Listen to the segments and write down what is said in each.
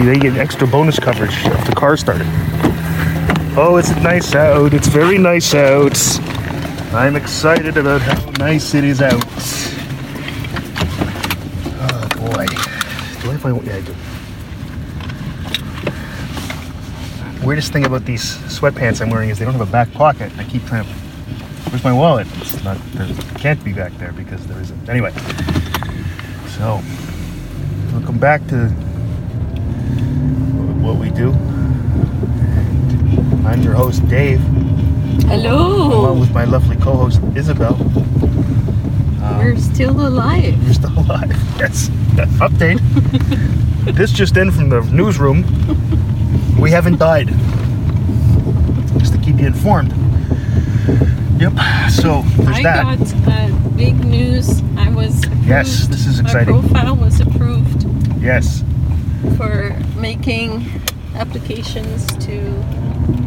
see, they get extra bonus coverage if the car started. Oh, it's nice out. It's very nice out. I'm excited about how nice it is out. Oh boy. Do I find yeah I do. Weirdest thing about these sweatpants I'm wearing is they don't have a back pocket. I keep trying to Where's my wallet? It's not there can't be back there because there isn't. Anyway. So welcome back to what we do. And I'm your host Dave, Hello. along with my lovely co-host Isabel. Um, We're still alive. You're still alive. Yes. Update. this just in from the newsroom. We haven't died. Just to keep you informed. Yep. So there's I that. got uh, big news. I was approved. Yes, this is exciting. My profile was approved Yes. for making applications to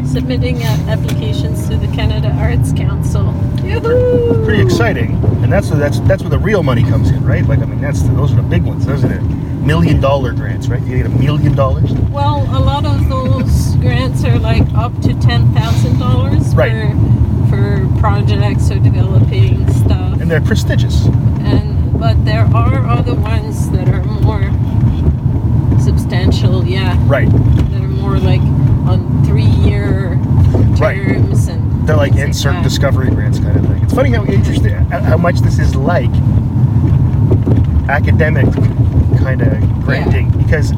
submitting applications to the Canada Arts Council. Yoo-hoo! Pretty exciting. And that's that's that's where the real money comes in, right? Like I mean, that's the, those are the big ones, isn't it? Million dollar grants, right? You get a million dollars. Well, a lot of those grants are like up to ten thousand dollars Right. for for projects or developing stuff. and they're prestigious. and but there are other ones that are more yeah Right. that are more like on three year Right. terms and They're like insert that. discovery grants kind of thing. It's funny how interesting how how much this is like academic kind of granting because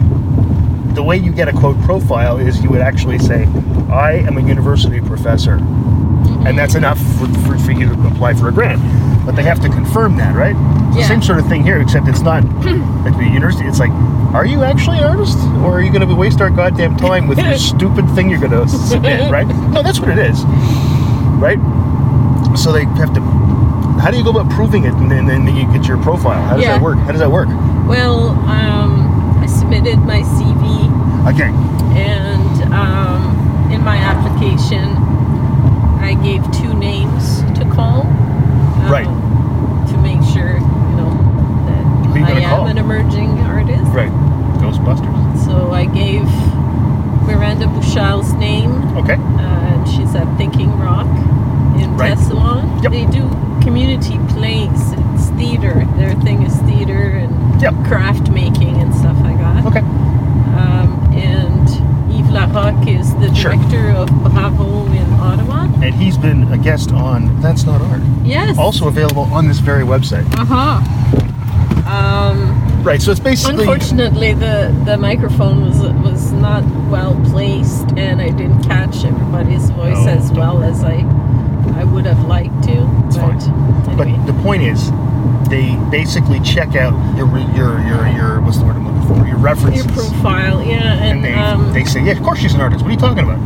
the way you get a quote profile is you would actually say, I am a university professor. And mm-hmm. that's enough for, for, for you to apply for a grant. But they have to confirm that, right? It's the Yeah. same sort of thing here, except it's not at the university. It's like, are you actually an artist? Or are you going to waste our goddamn time with your stupid thing you're going to submit, right? No, that's what it is, right? So they have to. How do you go about proving it and then, then you get your profile? How does Yeah. that work? How does that work? well um, i submitted my cv Okay. and um, in my application i gave two names to call um, Right. to make sure you know that i am call? an emerging artist Right. Ghostbusters. So I gave Miranda Bouchal's name, Okay. uh, and she's at Thinking Rock in Right. Thessalon. Yep. They do community plays. It's theater. Their thing is theater and Yep. craft making and stuff like that. Okay. Um, and Larocque is the Sure. director of Bravo in Ottawa. And he's been a guest on That's Not Art. Yes. Also available on this very website. Uh huh. Um, Right. So it's basically. Unfortunately, the, the microphone was was not well placed, and I didn't catch everybody's voice Oh, as well worry. as I I would have liked to. It's but fine. But the point is, they basically check out your your your your what's the word I'm looking for? Your references. your profile, yeah, and and, they um, they say, yeah, of course she's an artist. What are you talking about?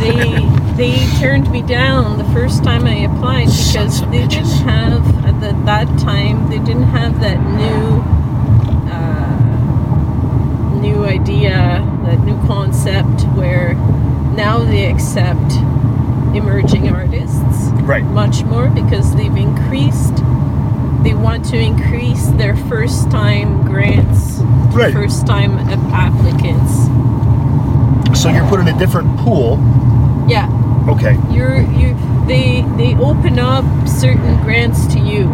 they they turned me down the first time I applied because they bitches. didn't have at the, that time they didn't have that new uh, new idea that new concept where now they accept emerging artists Right. much more because they've increased they want to increase their first time grants Right. first time applicants So you're put in a different pool. yeah Okay. you're you they they open up certain grants to you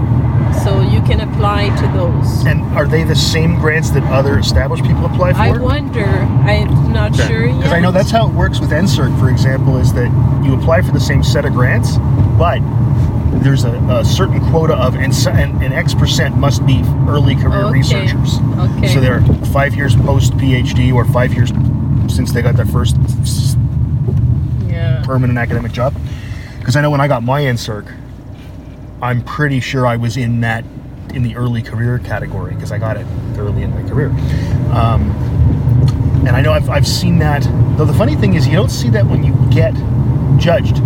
so you can apply to those And are they the same grants that other established people apply for? i wonder i'm not sure yet Because I know that's how it works with NSERC, for example, is that you apply for the same set of grants, but there's a, a certain quota of, and, and, and X percent must be early career Okay. researchers. okay So they're five years post PhD or five years since they got their first yeah permanent academic job. Because I know when I got my NSERC, I'm pretty sure I was in that in the early career category because I got it early in my career. Um, and I know I've, I've seen that. Though the funny thing is, you don't see that when you get judged.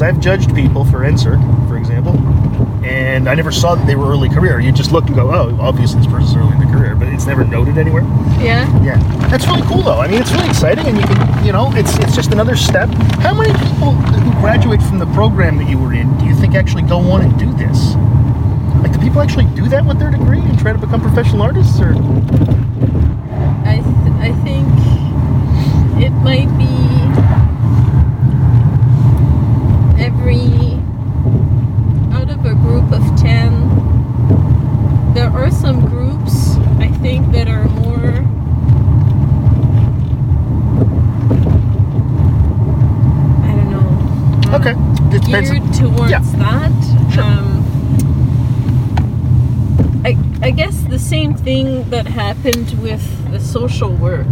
Because I've judged people for NSERC, for example, and I never saw that they were early career. You just look and go, oh, obviously this person's early in the career, but it's never noted anywhere. yeah Yeah, that's really cool though. I mean, it's really exciting, and you can, you know, it's it's just another step. How many people who graduate from the program that you were in do you think actually go on and do this? Like, do people actually do that with their degree and try to become professional artists, or i th- I think it might be every out of a group of 10 there are some groups I think that are more I don't know um, Okay. It depends. geared towards Yeah. that. Sure. Um, I, I guess the same thing that happened with the social work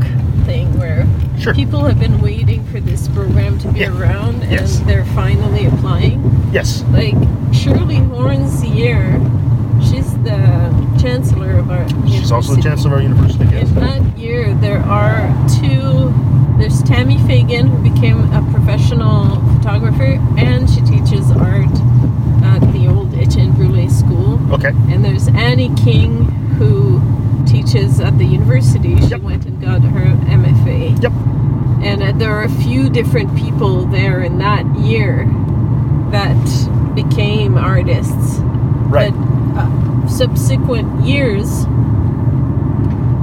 thing, where Sure. people have been waiting for this program to be Yeah. around and Yes. they're finally applying. Yes. Like Shirley Hornsier, she's the chancellor of our. She's also the chancellor of our university. Yes. In that year, there are two. There's Tammy Fagan, who became a professional photographer, and she teaches art at the old Etienne Brule School. Okay. And there's Annie King, who teaches at the university. She Yep. went and got her MFA. Yep. And uh, there are a few different people there in that year that became artists Right. but uh, subsequent years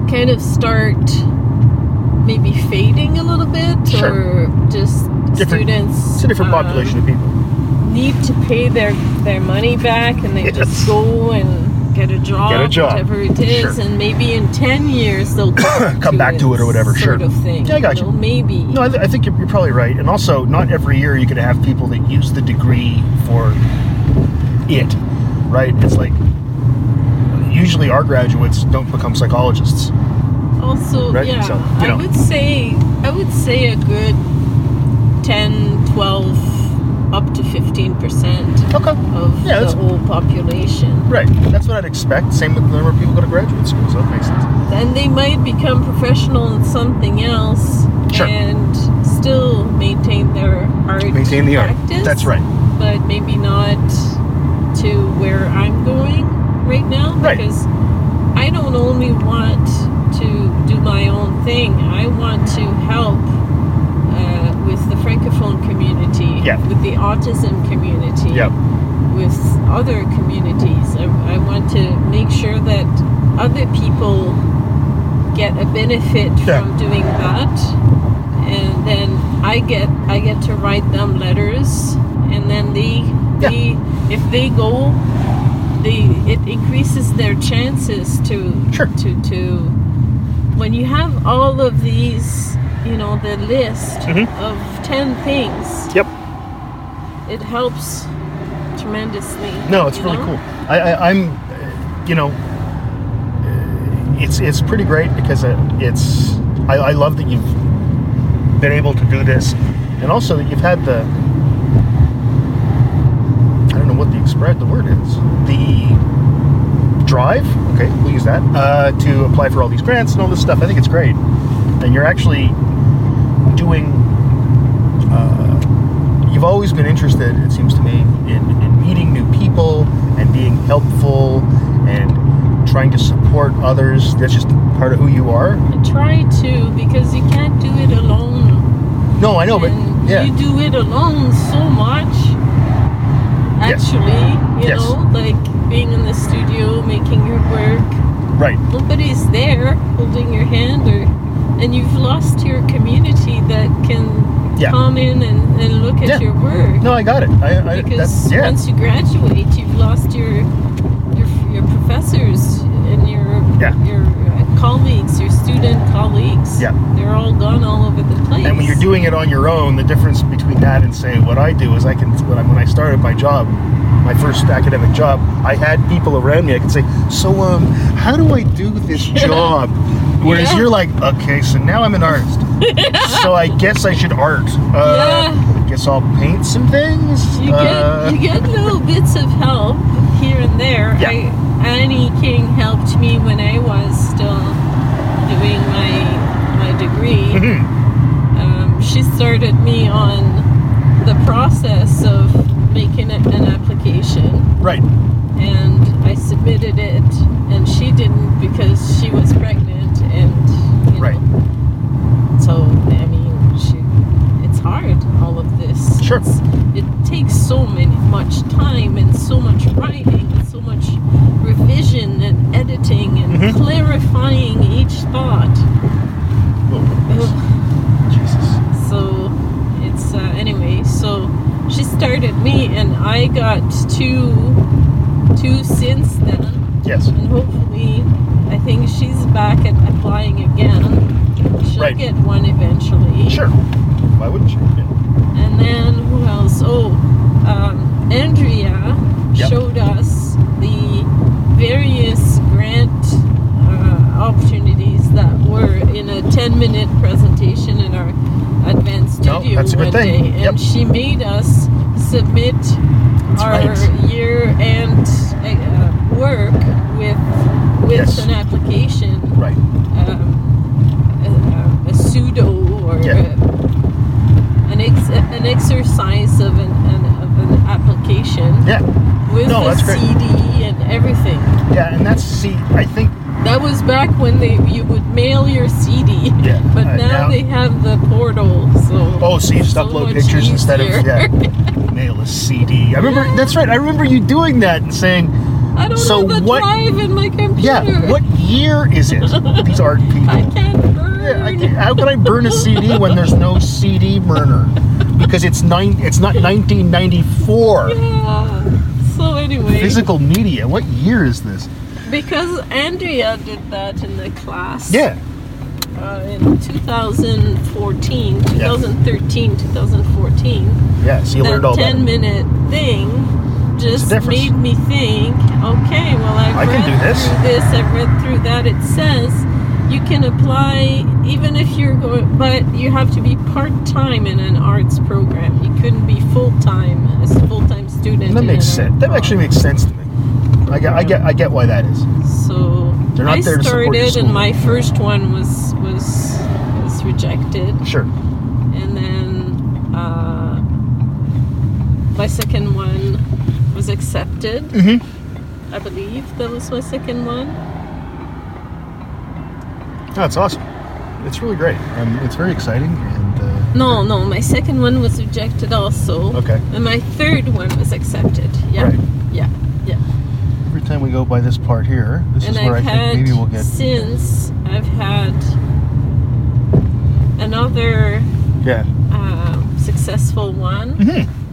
kind of start maybe fading a little bit Sure. or just Different- students It's a different um, population of people. need to pay their their money back and they Yes. just go and get a job, Get a job. whatever it is Sure. and maybe in 10 years they'll come, Come back to it or whatever, sort sure. of thing Yeah, I got you. know, maybe No, I, th- I think you're, you're probably right. And also, not every year you could have people that use the degree for it, right? It's like usually our graduates don't become psychologists. Also, Right? yeah, So, you know. I would say I would say a good 10, 12, up to 15 percent Okay. of Yeah, the whole population. Right. That's what I'd expect. Same with the number of people go to graduate school, so that makes sense. Then they might become professional in something else Sure. and still maintain their art Maintain the art. That's right. But maybe not to where I'm going right now Right. because I don't only want to do my own thing. I want to help with the francophone community, Yeah. with the autism community, Yep. with other communities. I, I want to make sure that other people get a benefit Yeah. from doing that, and then I get I get to write them letters, and then they they if they go, they it increases their chances to Sure. to to when you have all of these you know the list Mhm. of 10 things Yep. it helps tremendously No, it's really know? cool. I, I, I'm, uh, you know, uh, it's it's pretty great because uh, it's. I, I love that you've been able to do this, and also that you've had the. I don't know what the express the word is. The drive. Okay, we'll use that uh, to apply for all these grants and all this stuff. I think it's great, and you're actually doing. Uh, you've always been interested, it seems to me, in, in meeting new people and being helpful and trying to support others. That's just part of who you are. I try to because you can't do it alone No, I know, but yeah, you do it alone so much Yes. actually you Yes. know like being in the studio making your work right. nobody's there holding your hand or and you've lost your community that can Yeah. come in and, and look at Yeah. your work No, I got it. I, I because that's, yeah, once you graduate you've lost your your, your professors and your your uh, colleagues your student colleagues Yeah. they're all gone all over the place and when you're doing it on your own, the difference between that and say what I do is I can when I, when I started my job, my first academic job, I had people around me. I could say, so um, how do I do this job? Whereas Yeah. you're like, okay, so now I'm an artist, so I guess I should art. Uh, Guess I'll paint some things. You get Uh, you get little bits of help here and there. Yeah. I, Annie King helped me when I was still doing my my degree. mhm. Um, she started me on the process of making an application, Right. and I submitted it, and she didn't because she was pregnant, end. Right. Know? So I mean, she, it's hard. All of this. Sure. It's, it takes so many much time and so much writing and so much revision and editing and mm-hmm. clarifying each thought. Oh, Jesus. So it's uh, anyway. So she started me, and I got two two since then. Yes. And hopefully I think she's back at applying again. She'll Right. get one eventually. Sure. Why wouldn't you? Yeah. And then who else? Oh, um, Andrea Yep. showed us the various grant uh, opportunities that were in a 10 minute presentation in our advanced No, studio that's a good one thing. day. And Yep. she made us submit our right. year end uh, work with with Yes. an application Right. um, a, a pseudo or Yeah. a, an, ex, an exercise of an, an, of an application Yeah. with No, great. CD and everything. Yeah, and that's see. I think That was back when they you would mail your CD. Yeah, But uh, now, now- they have the portal, so Oh, so you just so upload pictures instead of yeah, mail a CD. I remember Yeah. that's right. I remember you doing that and saying, I don't So have a what- drive in my computer. "Yeah, what year is it?" These art people. I can't burn. Yeah, I can, how can I burn a CD when there's no CD burner? Because it's nine. It's not 1994. Yeah. So anyway, Physical media. What year is this? because Andrea did that in the class. Yeah. uh, in 2014, 2013, 2014. Yeah. So you learned all 10 that. 10 minute thing just made me think, okay, well, I've I can read do this. through this, I've read through that. It says you can apply even if you're going, but you have to be part time in an arts program. You couldn't be full time as a full time student. That makes sense. That actually makes sense to me. I get. I get. I get why that is. So They're not I there to support your started, school. and my first one was was was rejected. Sure. and then uh, my second one was accepted. Mm-hmm. I believe that was my second one. That's awesome. It's really great. Um, it's very exciting and. Uh, No, no, my second one was rejected also. Okay. And my third one was accepted. Yeah. Right. Yeah. Yeah. Every time we go by this part here, this and is where I've I think maybe we'll get. since I've had another Yeah. uh, successful one hmm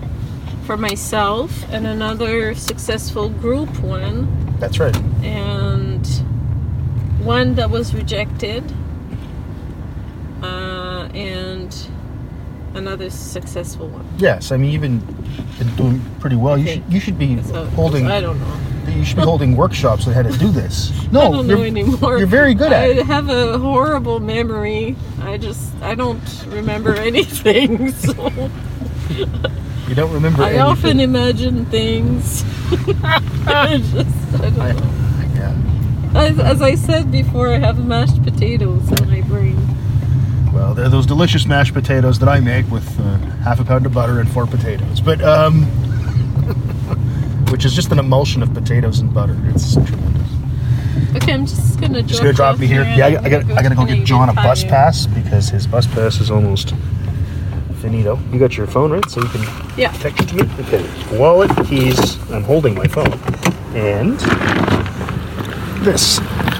for myself and another successful group one That's right. and one that was rejected, uh, and another successful one. Yes, I mean you've been, been doing pretty well. You should you should be So holding I don't know. you should be holding workshops on how to do this. No, I don't know you're, anymore. you're very good at I it. have a horrible memory. I just I don't remember anything. So You don't remember I anything. often imagine things. I just I don't I- know. yeah. As, as I said before, I have mashed potatoes in my brain. Well, they're those delicious mashed potatoes that I make with uh, half a pound of butter and four potatoes. But um, which is just an emulsion of potatoes and butter. It's tremendous. Okay, I'm just gonna Just gonna drop me here. Yeah, I, I gotta, I gotta go get John a bus pass because his bus pass is almost finito. You got your phone right, so you can Yeah. text it to me. Okay, wallet, keys. I'm holding my phone, and this. This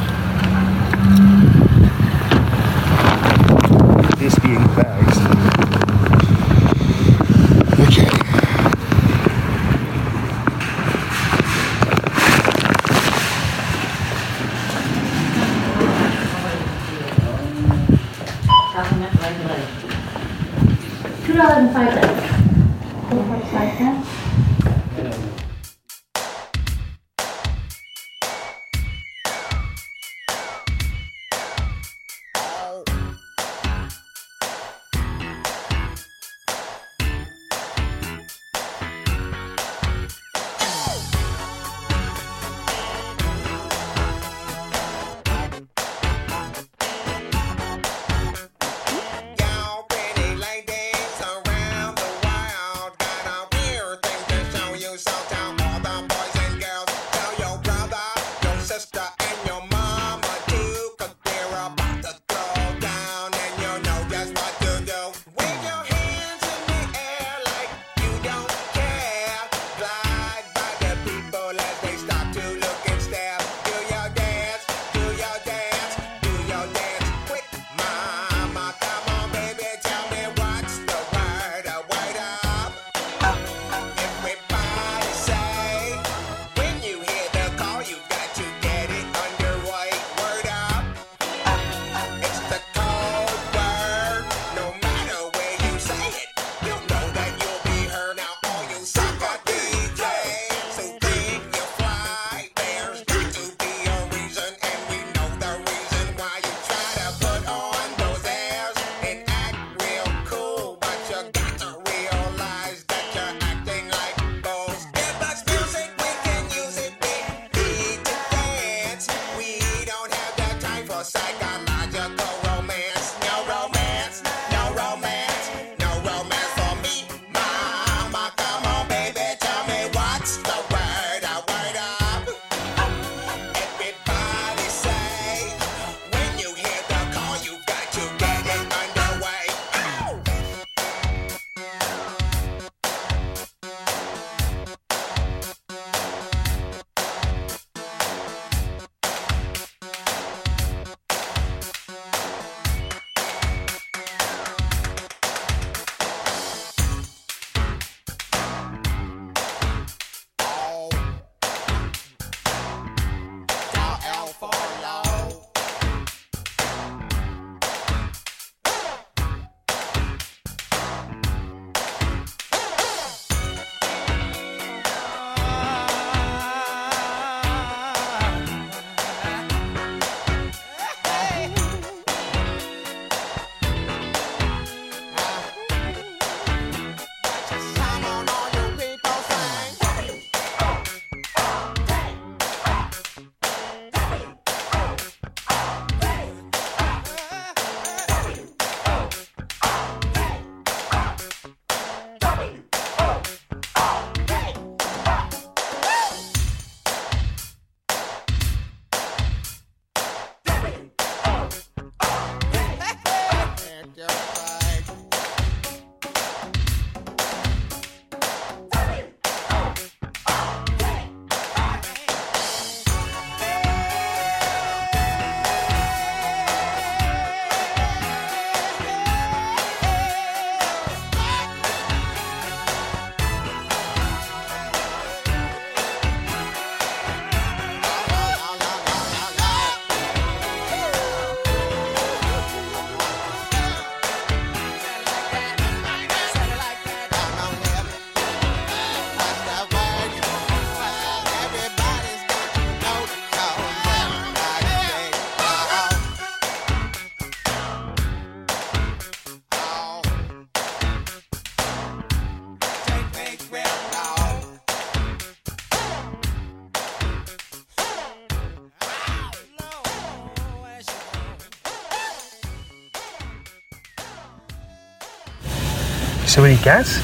So we need gas?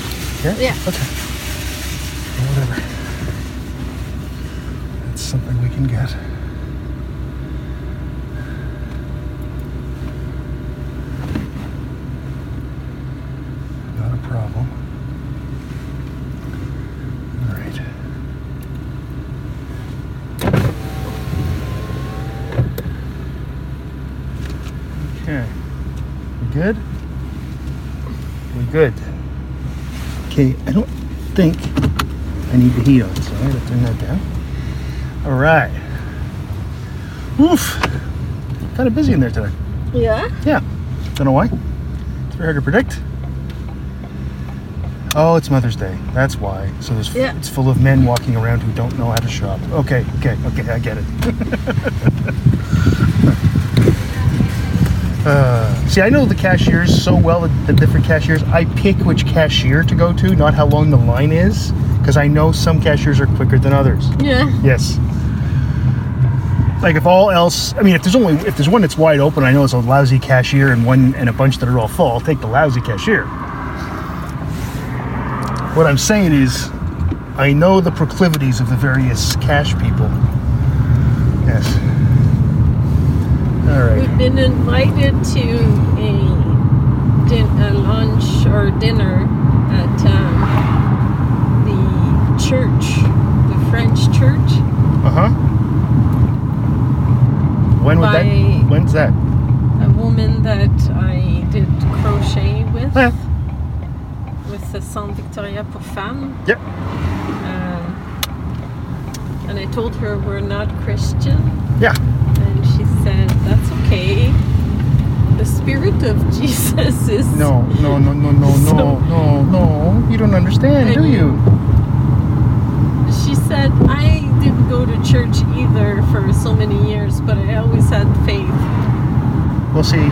Yeah? Yeah. Okay. Whatever. That's something we can get. Not a problem. All right. Okay. We good? We good. Okay, I don't think I need the heat on, so I gotta turn that down. All right. Oof. Kind of busy in there today. Yeah. Yeah. Don't know why. It's very hard to predict. Oh, it's Mother's Day. That's why. So there's Yeah. it's full of men walking around who don't know how to shop. Okay, okay, okay, I get it. uh, see, I know the cashiers so well, the, the different cashiers. I pick which cashier to go to, not how long the line is, because I know some cashiers are quicker than others. Yeah. Yes. Like if all else, I mean, if there's only if there's one that's wide open, I know it's a lousy cashier and one and a bunch that are all full. I'll take the lousy cashier. What I'm saying is, I know the proclivities of the various cash people. Yes. All right. We've been invited to a, din- a lunch or dinner at um, the church, the French church. Uh huh. When would that? When's that? A woman that I did crochet with, Yeah. with the Saint Victoria pour femmes. Yep. Um, and I told her we're not Christian. Yeah. Okay. The spirit of Jesus is. No, no, no, no, no, So- no, no, no. You don't understand, do you? She said, I didn't go to church either for so many years, but I always had faith. We'll see.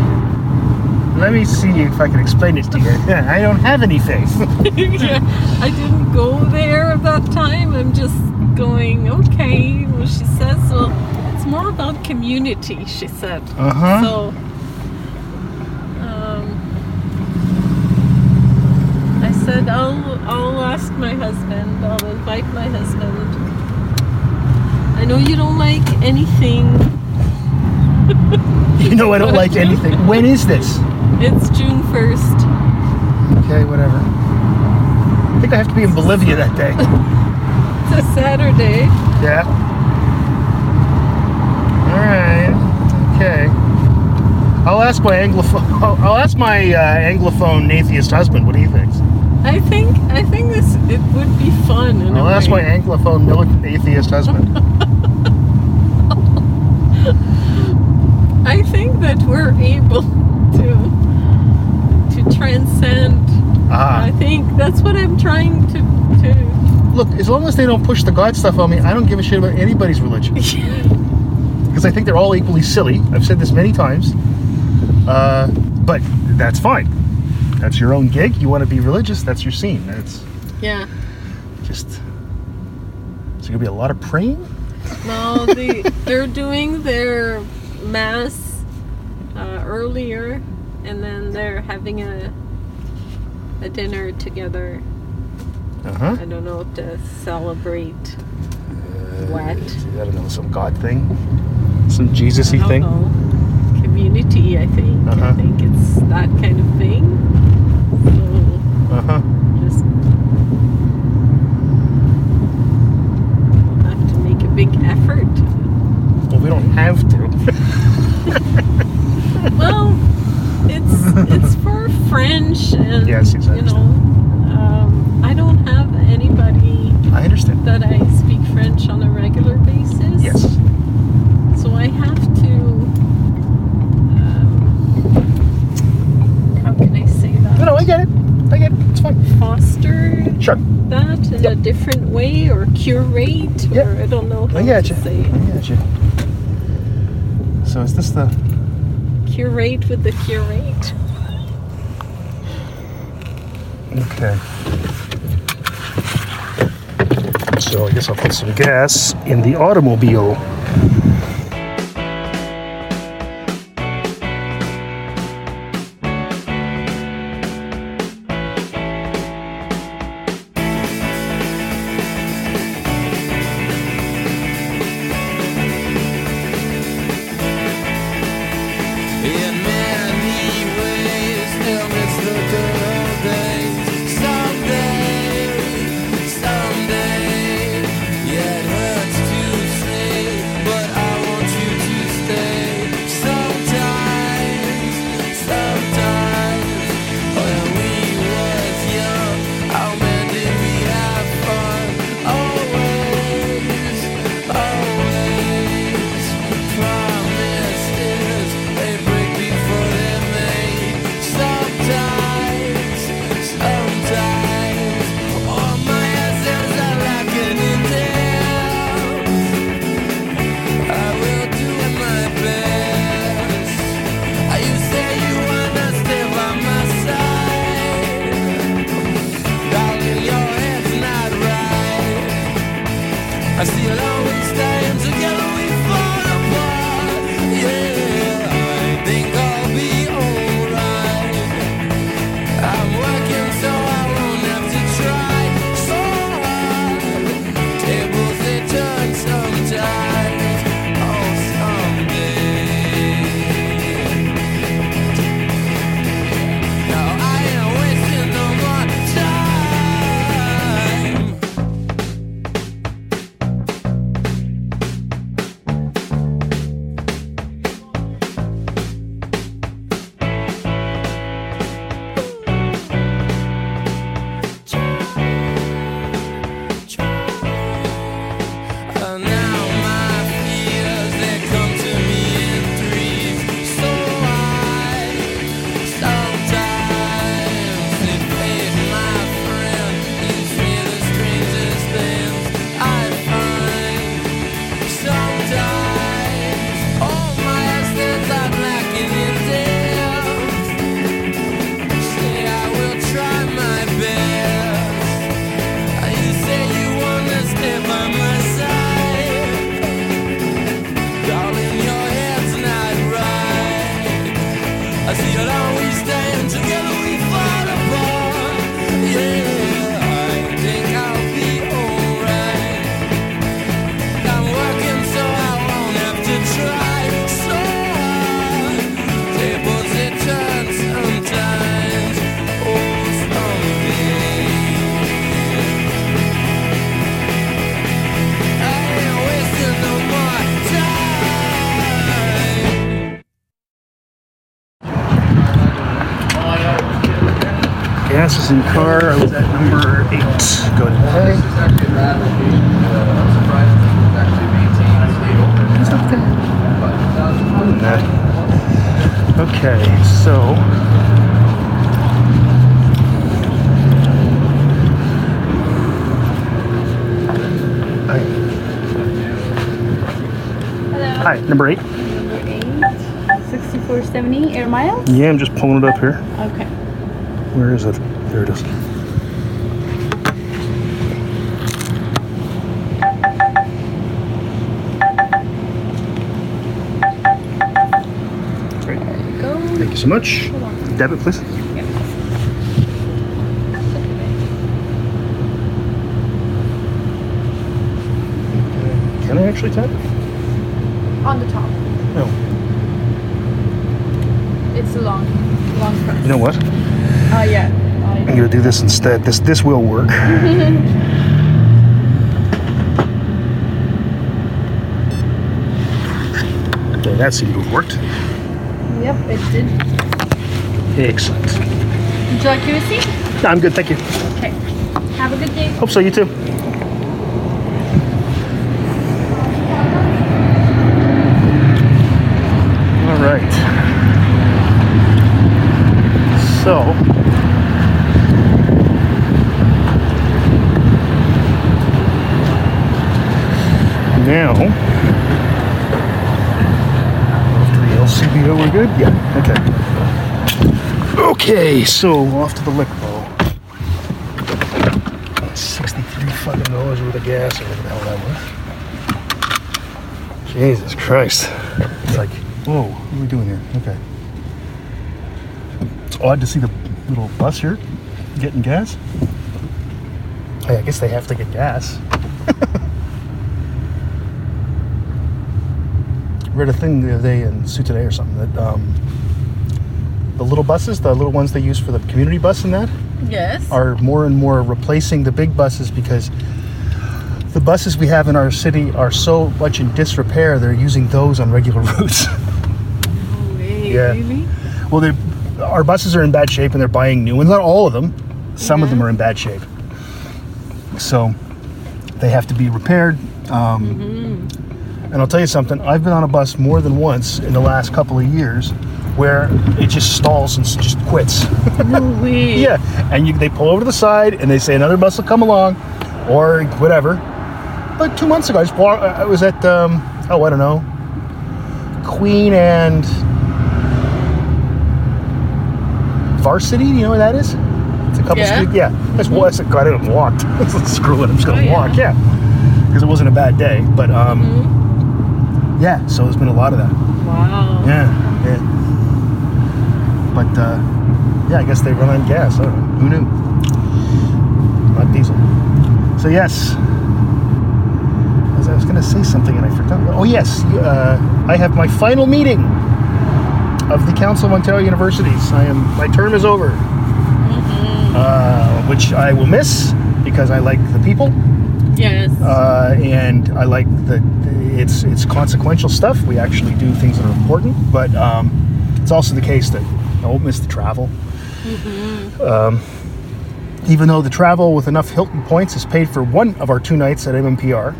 Let me see if I can explain it to you. I don't have any faith. yeah, I didn't go there at that time. I'm just going, okay. Well, she says, well, more about community, she said. Uh huh. So, um, I said, I'll, I'll ask my husband, I'll invite my husband. I know you don't like anything. you know I don't like anything. When is this? It's June 1st. Okay, whatever. I think I have to be in Bolivia that day. It's a Saturday. Yeah. Okay. I'll ask my anglophone. I'll ask my uh, anglophone atheist husband what he thinks. I think I think this it would be fun. I'll ask my anglophone militant atheist husband. I think that we're able to to transcend. Ah. I think that's what I'm trying to to. Look, as long as they don't push the God stuff on me, I don't give a shit about anybody's religion. Because I think they're all equally silly. I've said this many times. Uh, but that's fine. That's your own gig. You want to be religious, that's your scene. That's yeah. just. So gonna be a lot of praying? No, they they're doing their mass uh, earlier, and then they're having a a dinner together. Uh-huh. I don't know to celebrate what. I don't know, some God thing? Some Jesus-y I thing? know. Community, I think. I Uh-huh. think it's that kind of thing. So Uh-huh. just we'll have to make a big effort. Well, we don't have to. Well, it's it's for French and Yes, exactly. I you know, um, I don't have anybody I understand. that I speak French on a regular basis. Yes. So I have to. Um, how can I say that? No, no, I get it. I get it. It's fine. Foster Sure. that in a different way, or curate, Yep. or I don't know how I get to you. say it. I get you. So is this the Curate with the curate. Okay. So I guess I'll put some gas in the automobile. car. I was at number eight. Go ahead. Okay, so Hi. Hello. Hi, number eight. Number eight. 6470 air miles? Yeah, I'm just pulling it up here. Okay. Where is it? There it is. Great. There you go. Thank you so much. Hold on. Debit, please. Yep. Can I actually tap? On the top. No. It's a long, long press. You know what? Oh, yeah. I'm gonna do this instead. This this will work. okay, that seemed to have worked. Yep, it did. Excellent. Would you like your receipt? I'm good, thank you. Okay. Have a good day. Hope so. You too. All right. So. Now. Off to the LCBO, we're good? Yeah, okay. Okay, so off to the lick bowl. 63 fucking dollars worth of gas or whatever the hell that was. Jesus Christ. It's like, whoa, what are we doing here? Okay. It's odd to see the little bus here getting gas. Hey, I guess they have to get gas. Read a thing the other day in SooToday or something that um, the little buses, the little ones they use for the community bus and that, Yes. are more and more replacing the big buses because the buses we have in our city are so much in disrepair they're using those on regular routes No way, Yeah. Really? well they our buses are in bad shape and they're buying new ones not all of them some of them are in bad shape so they have to be repaired um, and i'll tell you something i've been on a bus more than once in the last couple of years where it just stalls and just quits No way. Yeah, and you, they pull over to the side and they say another bus will come along, or whatever. But two months ago, I just I was at um, oh I don't know, Queen and Varsity. You know where that is? It's a couple Yeah. street. Yeah, I just wa- I said, God, I didn't walk. Screw it, I'm just gonna Oh, walk. Yeah, because it wasn't a bad day. But um, Mhm. Yeah, so there's been a lot of that. Wow. Yeah, yeah. But uh, yeah, I guess they run on gas. I don't know. Who knew? Not diesel. So yes, I was, I was going to say something and I forgot. Oh yes, uh, I have my final meeting of the Council of Ontario Universities. I am. My term is over, uh, which I will miss because I like the people Yes. uh, and I like the it's it's consequential stuff. We actually do things that are important, but um, it's also the case that I won't miss the travel. Um, even though the travel with enough Hilton points is paid for one of our two nights at MMPR,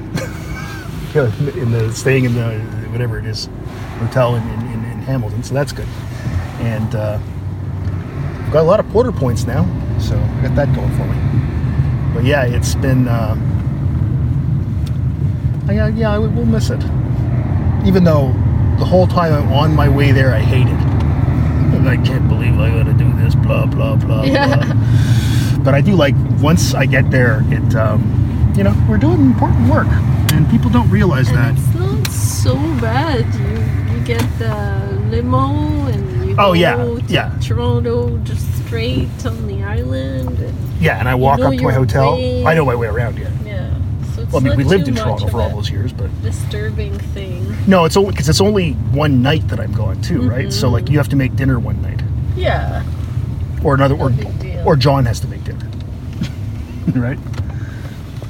in the staying in the whatever it is hotel in, in, in, in Hamilton, so that's good. And uh, I've got a lot of porter points now, so I got that going for me. But yeah, it's been. Uh, I, yeah, I will miss it. Even though the whole time I'm on my way there, I hate it. And I can't believe I gotta do this, blah, blah, blah, Yeah. blah. But I do like, once I get there, it, um, you know, we're doing important work. And people don't realize that. It's not so bad. You you get the limo and you Oh, go yeah, to yeah. Toronto just straight on the island. And, Yeah, and I walk up to my hotel. way. I know my way around, yeah. Yeah. So it's Well, I mean, we lived in Toronto for all those years, but disturbing thing. no, it's only because it's only one night that I'm going too, right? So like, you have to make dinner one night, Yeah. or another, or No or John has to make dinner, right?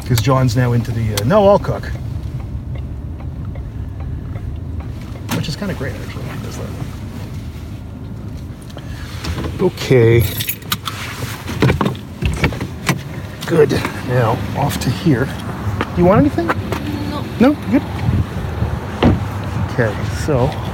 Because John's now into the uh, no, I'll cook, which is kind of great actually. He does that. Okay. Good. Now off to here. You want anything? No. No? Good. Okay, so.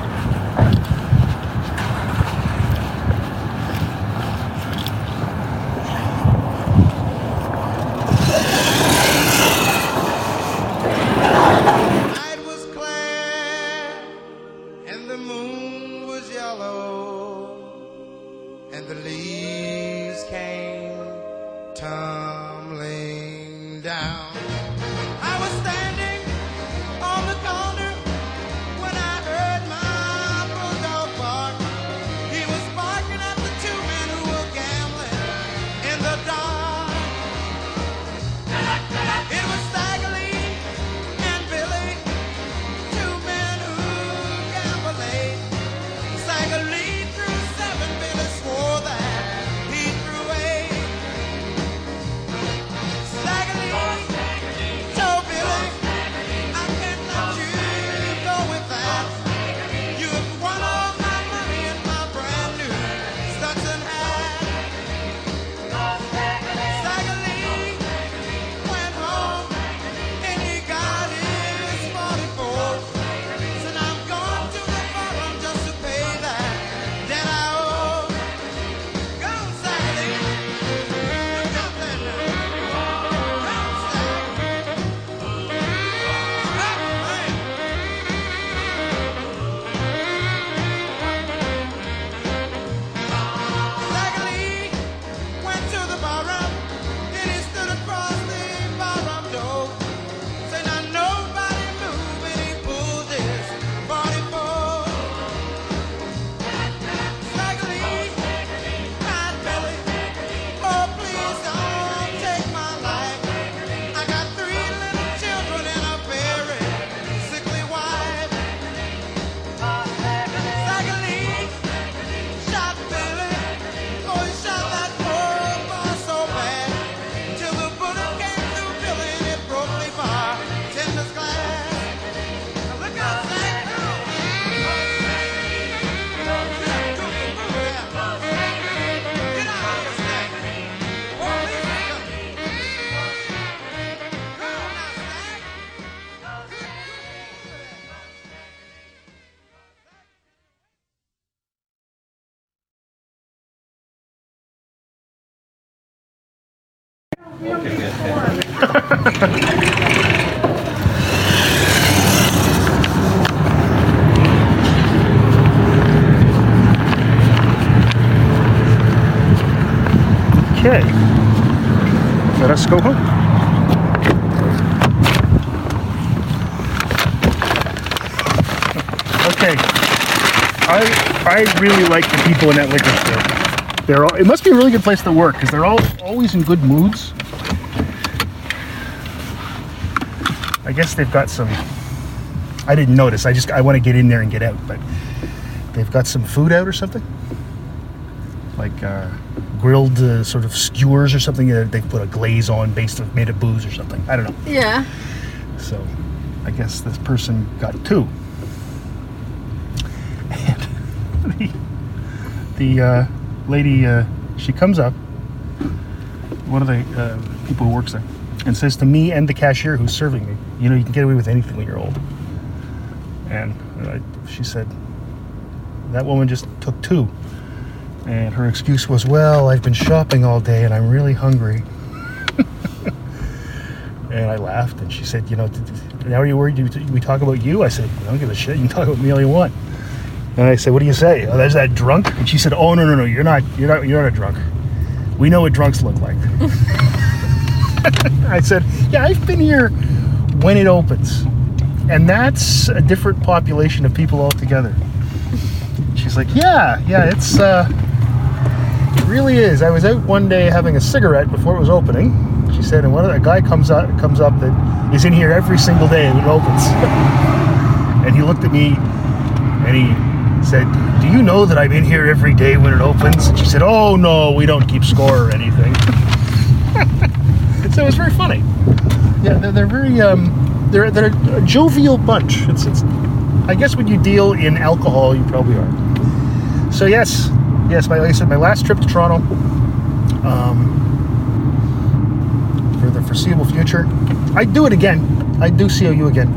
Okay. Let us go home. Okay. I I really like the people in that liquor store. They're all, it must be a really good place to work because they're all always in good moods. I guess they've got some. I didn't notice. I just I want to get in there and get out, but they've got some food out or something, like uh, grilled uh, sort of skewers or something. Uh, they've put a glaze on based of made of booze or something. I don't know. Yeah. So I guess this person got two. And the, the uh, lady, uh, she comes up, one of the uh, people who works there, and says to me and the cashier who's serving me, You know, you can get away with anything when you're old. And I, she said, That woman just took two. And her excuse was, Well, I've been shopping all day and I'm really hungry. And I laughed, and she said, "You know, now are you worried? We talk about you?" I said, "I don't give a shit. You can talk about me all you want." And I said, "What do you say? Oh, there's that drunk." And she said, "Oh no, no, no. You're not. You're not. You're not a drunk. We know what drunks look like." I said, "Yeah, I've been here when it opens, and that's a different population of people altogether." She's like, "Yeah, yeah, it's uh, it really is. I was out one day having a cigarette before it was opening." She said, and one of a guy comes up comes up that is in here every single day when it opens. and he looked at me and he said, Do you know that I'm in here every day when it opens? And she said, Oh no, we don't keep score or anything. so it was very funny. Yeah, they're, they're very um they're they're a jovial bunch. It's it's I guess when you deal in alcohol you probably are. So yes, yes, my like I said, my last trip to Toronto. Um for the foreseeable future. I'd do it again. I'd do COU again.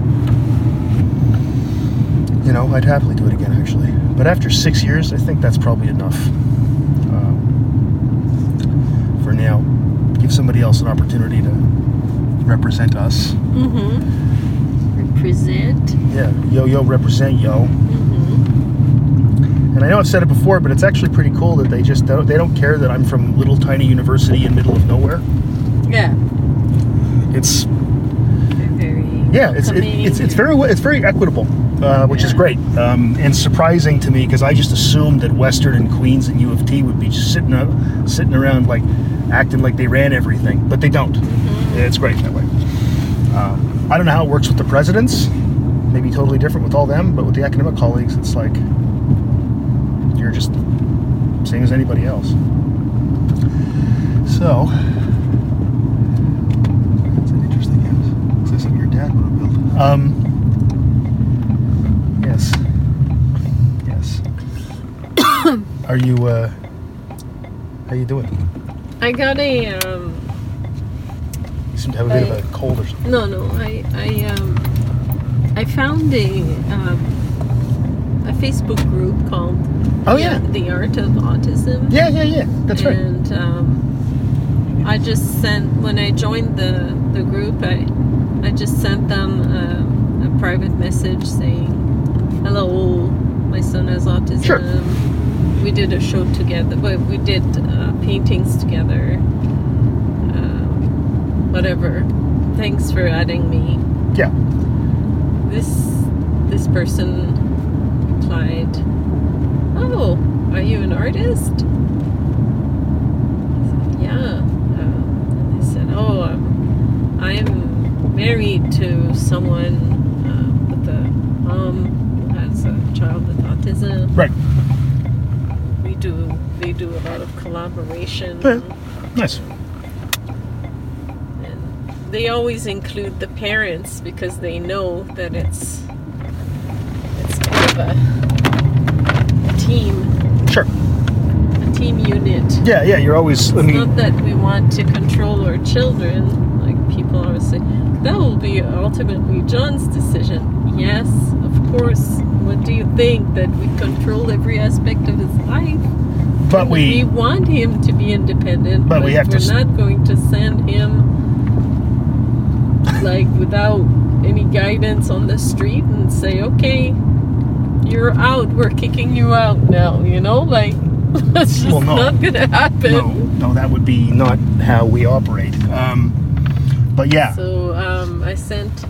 You know, I'd happily do it again, actually. But after six years, I think that's probably enough um, for now. Give somebody else an opportunity to represent us. Mm-hmm. Represent. Yeah, yo yo represent yo. Mm-hmm. And I know I've said it before, but it's actually pretty cool that they just don't, they don't care that I'm from little tiny university in middle of nowhere. Yeah. It's very yeah, it's it, it's it's very it's very equitable, uh, which is great um, and surprising to me because I just assumed that Western and Queens and U of T would be just sitting up, sitting around like acting like they ran everything, but they don't. Mm-hmm. It's great that way. Um, I don't know how it works with the presidents. Maybe totally different with all them, but with the academic colleagues, it's like you're just same as anybody else. So that's an interesting house. Is this something your dad would have built? Um. Yes. Yes. Are you? uh How you doing? I got a um You seem to have a bit of a cold or something. no no I I um I found a um a Facebook group called Oh the, yeah. the Art of Autism. Yeah, yeah, yeah. That's right. and um, I just sent when I joined the the group. I I just sent them a, a private message saying, "Hello, my son has autism. Sure. We did a show together, but we did uh, paintings together. Um, whatever. Thanks for adding me." Yeah. This this person replied, "Oh, are you an artist?" Said, yeah. And they said, "Oh, um, I'm married to someone uh, with a mom who has a child with autism. Right. We do they do a lot of collaboration." Yeah. Nice. And they always include the parents because they know that it's it's kind of a, a team, Sure. a team unit. Yeah, yeah. You're always. I It's mean, not that we want to control our children, like people always say. That will be ultimately John's decision. Yes, course. What do you think that we control every aspect of his life? but we we. want him to be independent, But but, we have to we're not going to send him like without any guidance on the street and say, "Okay, you're out. We're kicking you out now." You know, like that's just Well, no. not gonna happen. No, no, that would be not how we operate. Um, but yeah. So um, I sent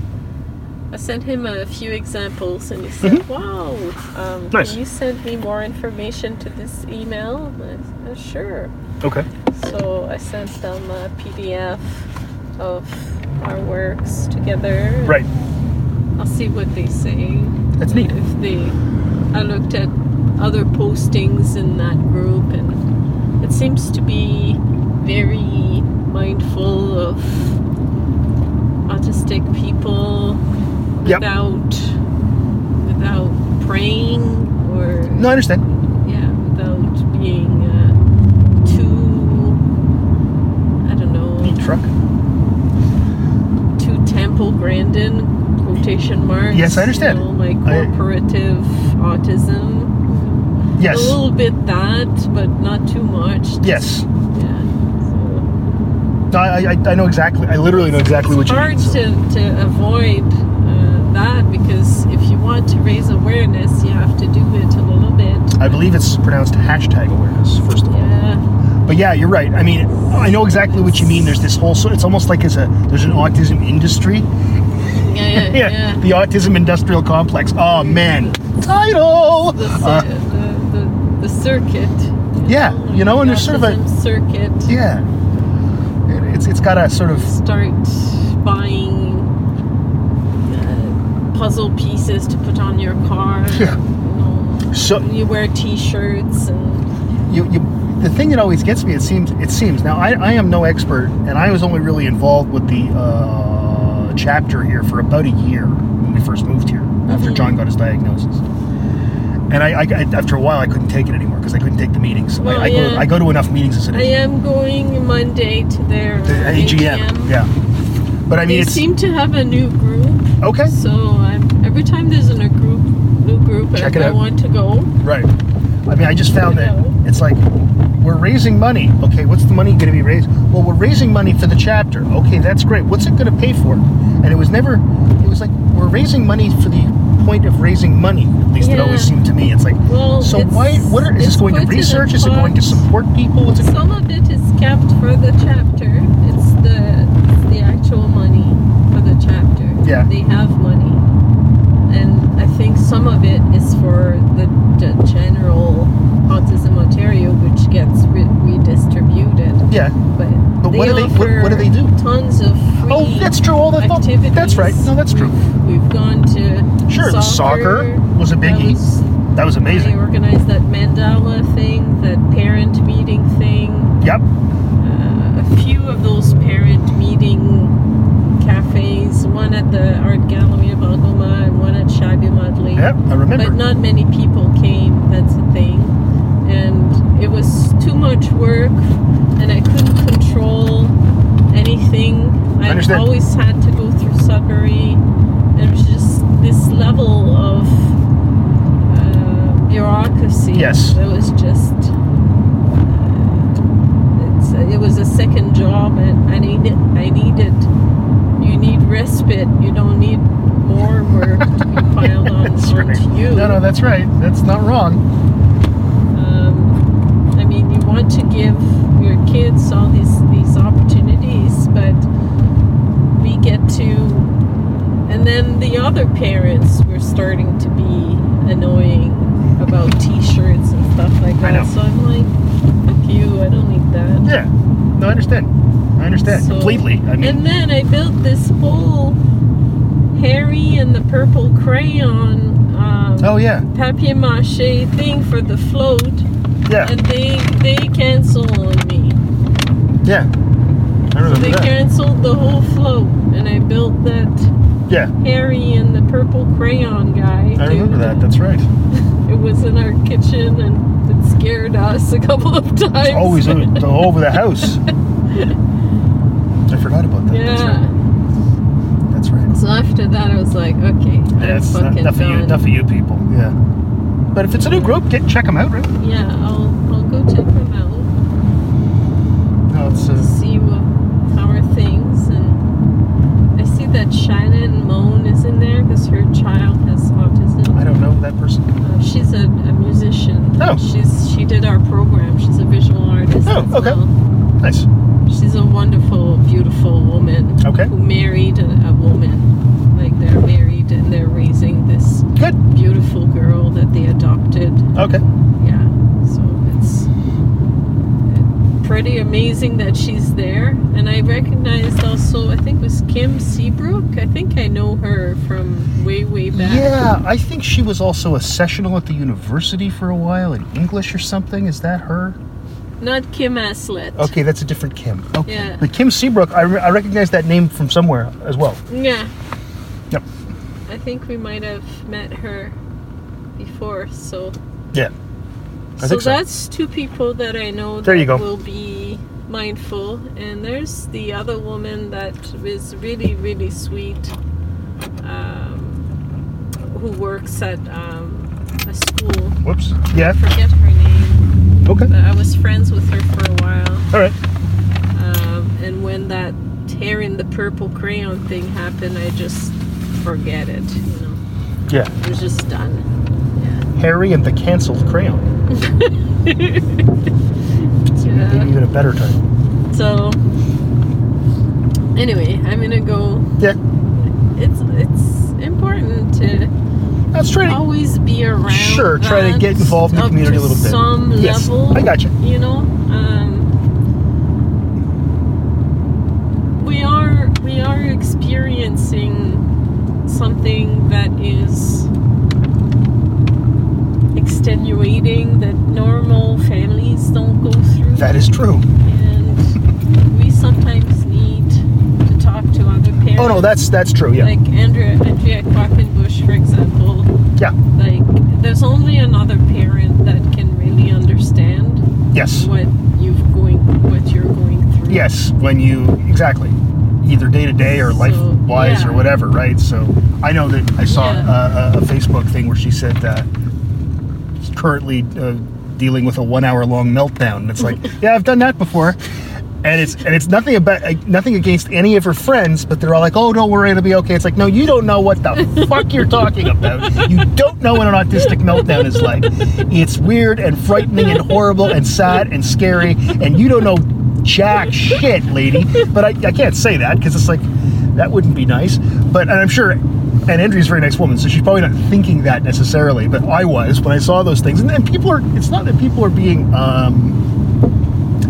I sent him a few examples, and he said, "Wow, um, Mm-hmm. Nice. can you send me more information to this email?" And I said, "Uh, "Sure." Okay. So I sent them a PDF of our works together. Right. I'll see what they say. That's neat. If they, I looked at other postings in that group, and it seems to be very mindful of autistic people Yep. without without praying or No, I understand. yeah, without being uh, too, I don't know, truck. too Temple Grandin quotation marks. Yes, I understand. You know, like I- autism. Yes a little bit that, but not too much. Yes. Yeah. So I, I, I know exactly. I literally know exactly what it's you hard mean. so- to, to avoid that because if you want to raise awareness, you have to do it a little bit. I believe it's pronounced hashtag awareness, first of all. Yeah. But yeah, you're right. I mean, I know exactly what you mean. There's this whole, so it's almost like it's a, there's an autism industry. Yeah, yeah, Yeah, the autism industrial complex. Oh man, title. the, Uh, the, the, the circuit. Yeah, you know, and there's sort of a- circuit. yeah, It- it's it's got a sort of Start buying puzzle pieces to put on your car. Yeah. You, know, so you wear T-shirts and you, you the thing that always gets me it seems it seems now I, I am no expert and I was only really involved with the uh, chapter here for about a year when we first moved here after Mhm. John got his diagnosis and I, I, after a while I couldn't take it anymore because I couldn't take the meetings Well, I, I, go. I go to enough meetings as it I am going Monday to their the uh, AGM yeah but I mean they seem to have a new group, okay so I'm every time there's a new group, new group, Check I, it I out. want to go. right I mean I just found that it's like we're raising money okay what's the money going to be raised well we're raising money for the chapter okay that's great what's it going to pay for and it was never it was like we're raising money for the point of raising money? At least it always seemed to me. It's like, Well, so it's- why? What are, is this going to research? Is it going to support people? What's it? Some of it is kept for the chapter. It's the it's the actual money for the chapter. Yeah. They have money, and I think some of it is for the, the general Autism Ontario, which gets re- redistributed. Yeah. But, But what do they- what- what do they do? Tons of free Oh, that's true. All that. activities. That's right. No, that's true. We've, we've gone to Sure, the soccer was a That biggie. was- That was amazing. They organized that mandala thing, that parent meeting thing. Yep. Uh, a few of those parent meeting cafes, one at the Art Gallery of Algoma and one at Shabby Motley. Yep. I remember. But not many people came, that's the thing. And it was too much work, and I couldn't control anything. I Understand. always had to go through Sudbury. It was just this level of uh, bureaucracy. Yes. It was just. uh, it was a second job, and I needed. I needed. You need respite. You don't need more work to be piled on onto right. you. No, no, that's right. That's not wrong. Um, I mean, you want to give your kids all these these opportunities, but we get to, and then the other parents were starting to be annoying about T-shirts and stuff like I that. know. So I'm like, fuck you, I don't need that. Yeah. No, I understand. I understand So- completely. I mean, and then I built this whole Harry and the Purple Crayon um, oh yeah, papier-mâché thing for the float. yeah, and they they cancel on me. yeah. I So they that. canceled the whole float, and I built that Yeah, Harry and the purple crayon guy. I remember that. That's right. It was in our kitchen, and it scared us a couple of times. It's always over the house. I forgot about that. That's yeah. right. That's right. So after that, I was like, okay, Yeah, it's enough of you, enough of you people. Yeah. But if it's a new group, get check them out, right? Yeah, I'll I'll go check them out. No, it's uh, see what how are things and I see that Shannon Moan is in there because her child has autism. I don't know that person. Uh, she's a, a musician. Oh. She's she did our program. She's a visual artist. Oh, okay. well. Nice. She's a wonderful, beautiful woman. Okay. Who married a, a woman. Like they're married and they're raising this Good. beautiful girl that they adopted. Okay. Yeah. So it's pretty amazing that she's there. And I recognized also, I think it was Kim Seabrook. I think I know her from way, way back. Yeah, I think she was also a sessional at the university for a while in English or something. Is that her? Not Kim Aslett. Okay, that's a different Kim. Okay. Yeah. But Kim Seabrook, I, re- I recognize that name from somewhere as well. Yeah. Yep. I think we might have met her before. So, Yeah. I so think so. that's two people that I know There that you go. will be mindful. And there's the other woman that is really, really sweet, um, who works at um, a school. Whoops. Yeah. I forget her name. Okay. But I was friends with her for a while. All right. Um, and when that tearing the purple crayon thing happened, I just forget it. You know, Yeah. it was just done. Yeah. Harry and the canceled crayon. Yeah. maybe even a better title. So anyway, I'm gonna go. Yeah. It's it's important to That's true. always be around. Sure, try to get involved in the community a little bit. Some Yes, level. I gotcha. You know, um, we are we are experiencing something that is extenuating that normal families don't go through. That is true. and we sometimes need to talk to other parents. Oh no, that's that's true. Yeah. Like Andrea, Andrea Quackenbush, for example. Yeah. Like, there's only another parent that can really understand Yes. what you've going, what you're going through. Yes. When you exactly, either day to day or life So, wise or whatever, right? So I know that I saw Yeah. a, a, Facebook thing where she said uh, she's currently uh, dealing with a one hour long meltdown, and it's like, yeah, I've done that before. And it's and it's nothing about like, nothing against any of her friends, but they're all like, "Oh, don't worry, it'll be okay." It's like, no, you don't know what the fuck you're talking about. You don't know what an autistic meltdown is like. It's weird and frightening and horrible and sad and scary, and you don't know jack shit, lady. But I, I can't say that because it's like that wouldn't be nice. But and I'm sure. And Andrea's a very nice woman, so she's probably not thinking that necessarily. But I was when I saw those things, and then people are. It's not that people are being um,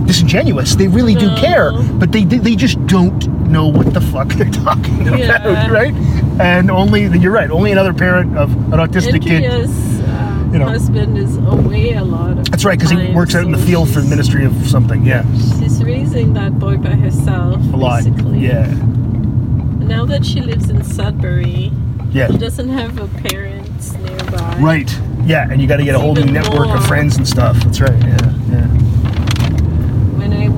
disingenuous. They really do care, but they they just don't know what the fuck they're talking Yeah. about, right? And only you're right. Only another parent of an autistic kid. Um, you know. husband is away a lot That's right, because he works out in the field for the Ministry of something. Yeah, She's raising that boy by herself. a lot. Basically. Yeah, Now that she lives in Sudbury, yeah. she doesn't have her parents nearby. Right. Yeah, and you got to get a It's whole new network more. of friends and stuff. That's right. Yeah, yeah.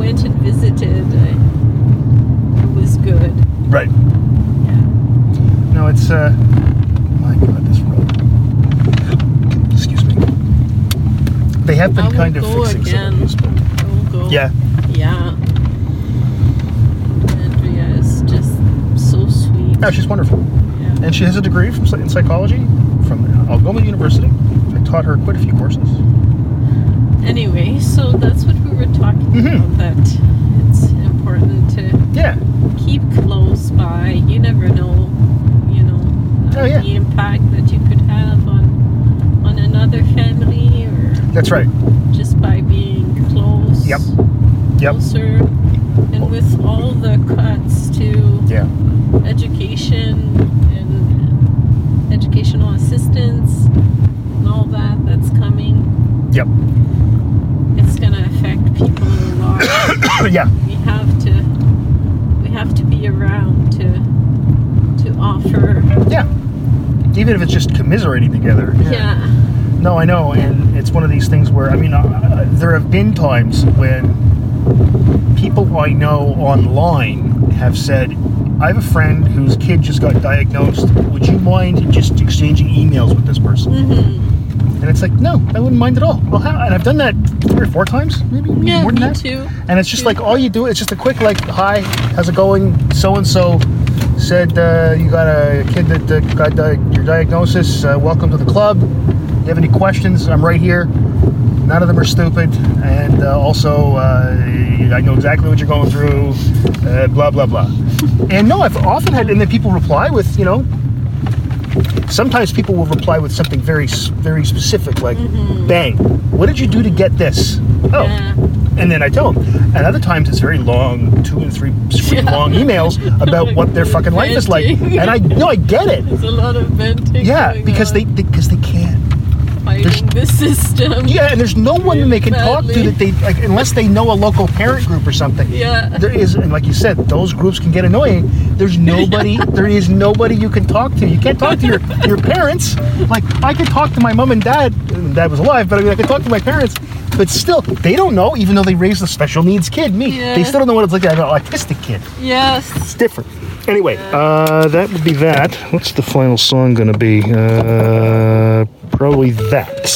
When I went and visited, it was good. Right. Yeah. No, it's uh. My God, this road. Excuse me. They have been I kind of go fixing some of these, but I will go. yeah, Yeah. Andrea is just so sweet. no, she's wonderful, Yeah. and she has a degree from in psychology from Algoma University. I taught her quite a few courses. Anyway, so that's what we were talking Mhm. about. That it's important to Yeah, keep close by. You never know, you know, uh, Oh, yeah. the impact that you could have on on another family, or that's right. just by being close. Yep. Yep. Closer, and with all the cuts to Yeah. education and educational assistance and all that that's coming, Yep. It's gonna affect people a lot. yeah. we have to we have to be around to to offer Yeah. Even if it's just commiserating together. yeah No, I know, and it's one of these things where I mean, uh, there have been times when people I know online have said, "I have a friend whose kid just got diagnosed. Would you mind just exchanging emails with this person?" Mm-hmm. And it's like, no, I wouldn't mind at all. Well, how, and I've done that three or four times, maybe, yeah more than me that. too And it's just like all you do. It's just a quick like, "Hi, how's it going?" So and so said uh, you got a kid that uh, got di- your diagnosis. Uh, welcome to the club. You have any questions? I'm right here. None of them are stupid, and uh, also uh, I know exactly what you're going through. Uh, blah blah blah. and no, I've often had, and then people reply with you know. Sometimes people will reply with something very very specific, like mm-hmm. "Bang, what did you do to get this?" Oh, Yeah. and then I tell them. And other times it's very long, two and three screen long emails about what their fucking life is like. And I no, I get it. there's a lot of venting Yeah, because they on, because they can't. fighting the system Yeah, and there's no one that they can talk to that they like unless they know a local parent group or something. yeah There is, and like you said, those groups can get annoying. There's nobody. There is nobody you can talk to. You can't talk to your your parents. Like I could talk to my mom and dad. Dad was alive, but I mean, I could talk to my parents. But still, they don't know, even though they raised a special needs kid, me. Yeah. They still don't know what it's like to have an autistic kid. yes It's different. Anyway, uh, that would be that. What's the final song gonna be? Uh, probably that.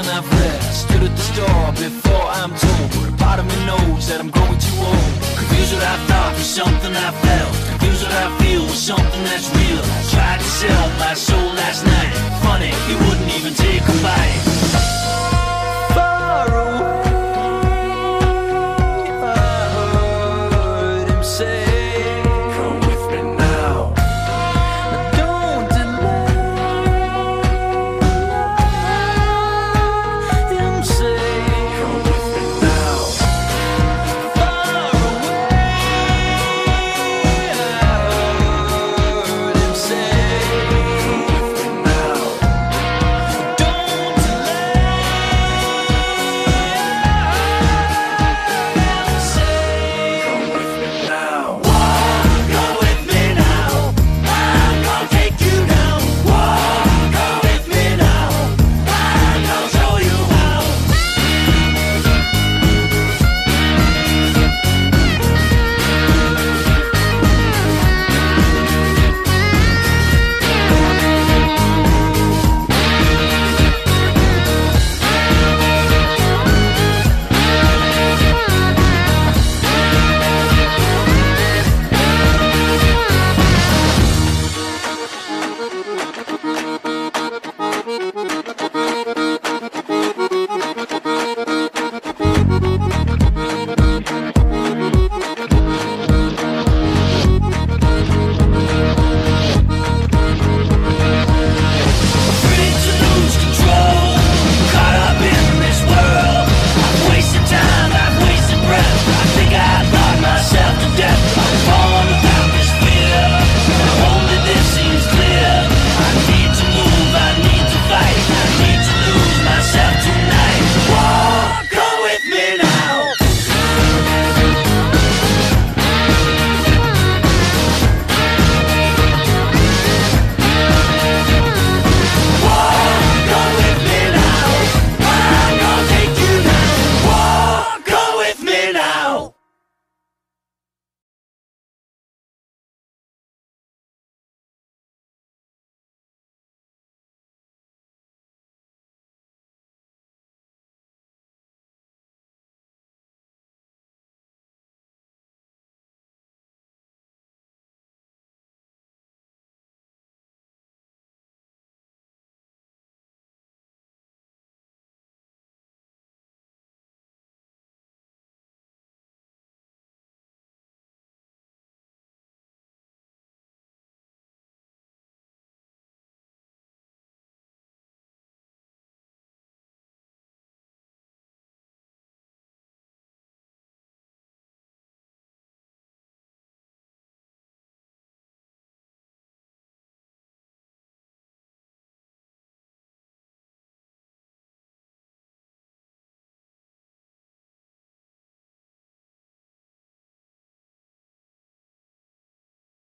and I've read. Stood at the store before I'm told, but a part of me knows that I'm growing too old. Confused what I thought was something I felt. Confused what I feel was something that's real. I tried to sell my soul last night. Funny, it wouldn't even take a bite. Far away.